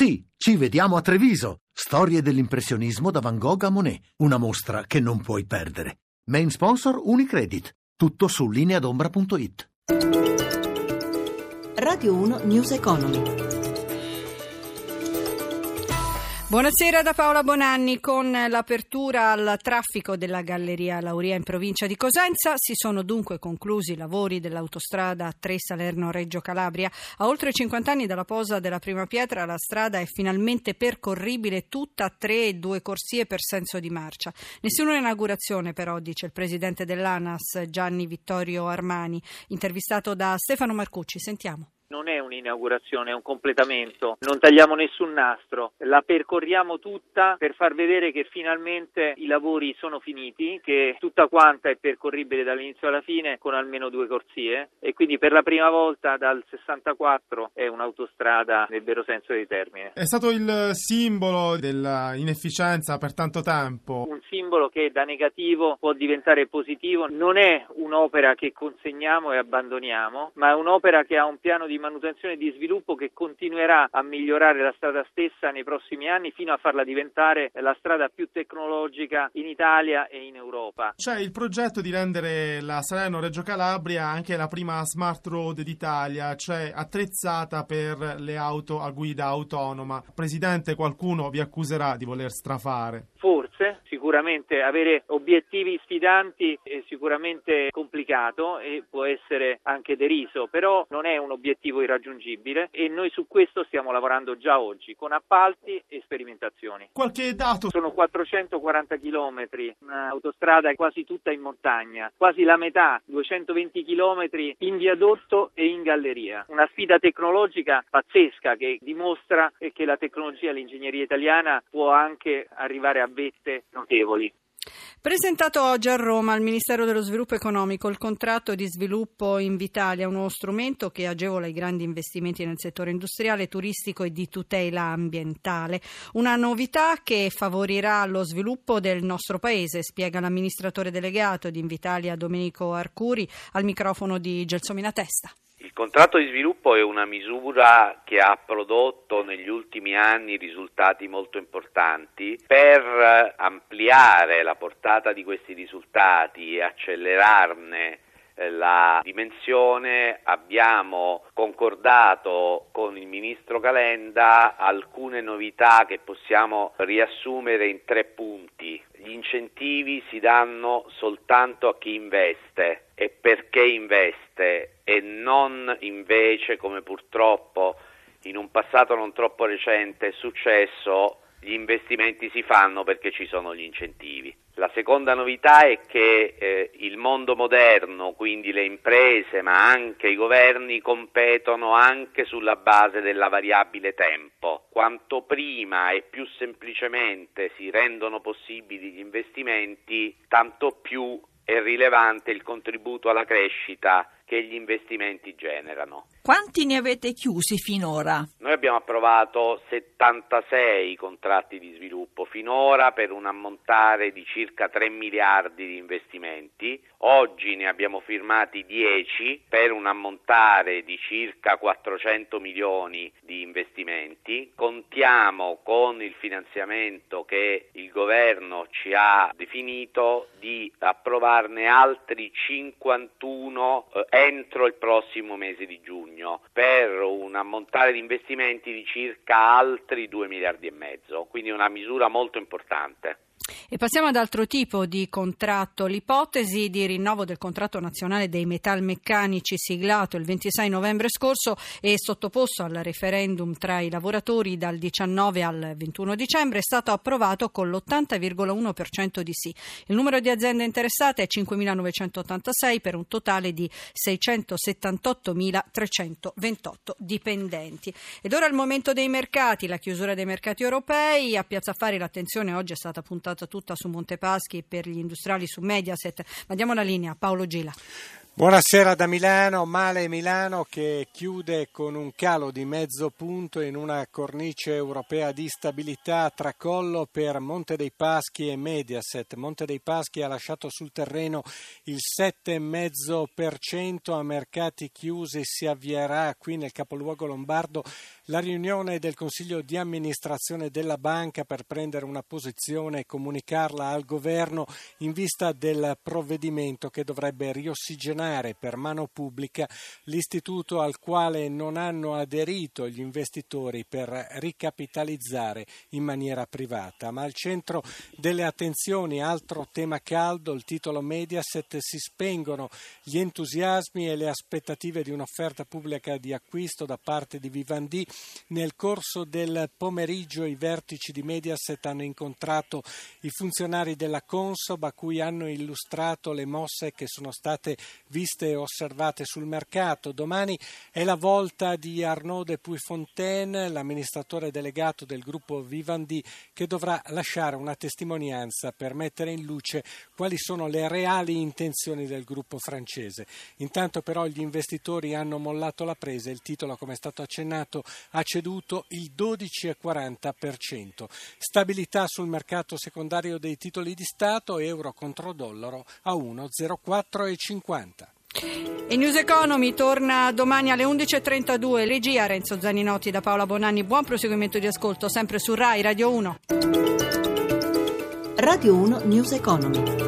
Sì, ci vediamo a Treviso. Storie dell'impressionismo da Van Gogh a Monet. Una mostra che non puoi perdere. Main sponsor Unicredit. Tutto su lineadombra.it. Radio 1 News Economy. Buonasera da Paola Bonanni. Con l'apertura al traffico della Galleria Lauria in provincia di Cosenza si sono dunque conclusi i lavori dell'autostrada 3 Salerno-Reggio Calabria. A oltre 50 anni dalla posa della prima pietra la strada è finalmente percorribile tutta a tre e due corsie per senso di marcia. Nessuna inaugurazione però, dice il presidente dell'ANAS Gianni Vittorio Armani, intervistato da Stefano Marcucci. Sentiamo non è un'inaugurazione, è un completamento, non tagliamo nessun nastro, la percorriamo tutta per far vedere che finalmente i lavori sono finiti, che tutta quanta è percorribile dall'inizio alla fine con almeno due corsie e quindi per la prima volta dal 64 è un'autostrada nel vero senso dei termini. È stato il simbolo dell'inefficienza per tanto tempo. Un simbolo che da negativo può diventare positivo, non è un'opera che consegniamo e abbandoniamo, ma è un'opera che ha un piano di manutenzione e di sviluppo che continuerà a migliorare la strada stessa nei prossimi anni fino a farla diventare la strada più tecnologica in Italia e in Europa. C'è il progetto di rendere la Salerno-Reggio Calabria anche la prima smart road d'Italia, cioè attrezzata per le auto a guida autonoma. Presidente, qualcuno vi accuserà di voler strafare. Forse, sicuramente avere obiettivi sfidanti è sicuramente complicato e può essere anche deriso, però non è un obiettivo irraggiungibile e noi su questo stiamo lavorando già oggi con appalti e sperimentazioni. Qualche dato? Sono 440 km, un'autostrada quasi tutta in montagna, quasi la metà, 220 km in viadotto e in galleria. Una sfida tecnologica pazzesca che dimostra che la tecnologia e l'ingegneria italiana può anche arrivare a vette notevoli. Presentato oggi a Roma al Ministero dello Sviluppo Economico il contratto di sviluppo Invitalia, un nuovo strumento che agevola i grandi investimenti nel settore industriale, turistico e di tutela ambientale. Una novità che favorirà lo sviluppo del nostro paese, spiega l'amministratore delegato di Invitalia Domenico Arcuri al microfono di Gelsomina Testa. Il contratto di sviluppo è una misura che ha prodotto negli ultimi anni risultati molto importanti. Per ampliare la portata di questi risultati e accelerarne eh, la dimensione abbiamo concordato con il ministro Calenda alcune novità che possiamo riassumere in tre punti. Gli incentivi si danno soltanto a chi investe e perché investe e non invece come purtroppo in un passato non troppo recente è successo gli investimenti si fanno perché ci sono gli incentivi. La seconda novità è che eh, il mondo moderno, quindi le imprese ma anche i governi, competono anche sulla base della variabile tempo. Quanto prima e più semplicemente si rendono possibili gli investimenti, tanto più è rilevante il contributo alla crescita che gli investimenti generano. Quanti ne avete chiusi finora? Noi abbiamo approvato 76 contratti di sviluppo finora per un ammontare di circa 3 miliardi di investimenti. Oggi ne abbiamo firmati 10 per un ammontare di circa 400 milioni di investimenti. Contiamo con il finanziamento che il governo ci ha definito di approvarne altri 51 eh, entro il prossimo mese di giugno per un ammontare di investimenti di circa altri 2 miliardi e mezzo, quindi una misura molto importante. E passiamo ad altro tipo di contratto. L'ipotesi di rinnovo del contratto nazionale dei metalmeccanici siglato il 26 novembre scorso e sottoposto al referendum tra i lavoratori dal 19 al 21 dicembre è stato approvato con l'80,1% di sì. Il numero di aziende interessate è 5.986 per un totale di 678.328 dipendenti. Ed ora il momento dei mercati, la chiusura dei mercati europei. A Piazza Affari l'attenzione oggi è stata puntata tutta su Montepaschi per gli industriali su Mediaset. Ma diamo la linea a Paolo Gila. Buonasera da Milano, male Milano che chiude con un calo di mezzo punto in una cornice europea di stabilità tracollo per Monte dei Paschi e Mediaset. Monte dei Paschi ha lasciato sul terreno il 7,5% a mercati chiusi, si avvierà qui nel capoluogo lombardo la riunione del Consiglio di amministrazione della banca per prendere una posizione e comunicarla al governo in vista del provvedimento che dovrebbe riossiggenare per mano pubblica l'istituto al quale non hanno aderito gli investitori per ricapitalizzare in maniera privata. Ma al centro delle attenzioni, altro tema caldo, il titolo Mediaset, si spengono gli entusiasmi e le aspettative di un'offerta pubblica di acquisto da parte di Vivendi nel corso del pomeriggio i vertici di Mediaset hanno incontrato i funzionari della Consob a cui hanno illustrato le mosse che sono state viste e osservate sul mercato. Domani è la volta di Arnaud de Puyfontaine, l'amministratore delegato del gruppo Vivendi, che dovrà lasciare una testimonianza per mettere in luce quali sono le reali intenzioni del gruppo francese. Intanto però gli investitori hanno mollato la presa, il titolo come è stato accennato ha ceduto il 12,40%. Stabilità sul mercato secondario dei titoli di Stato, euro contro dollaro a 1,0450. E News Economy torna domani alle 11.32. Regia Renzo Zaninotti da Paola Bonanni. Buon proseguimento di ascolto sempre su RAI Radio 1. Radio 1 News Economy.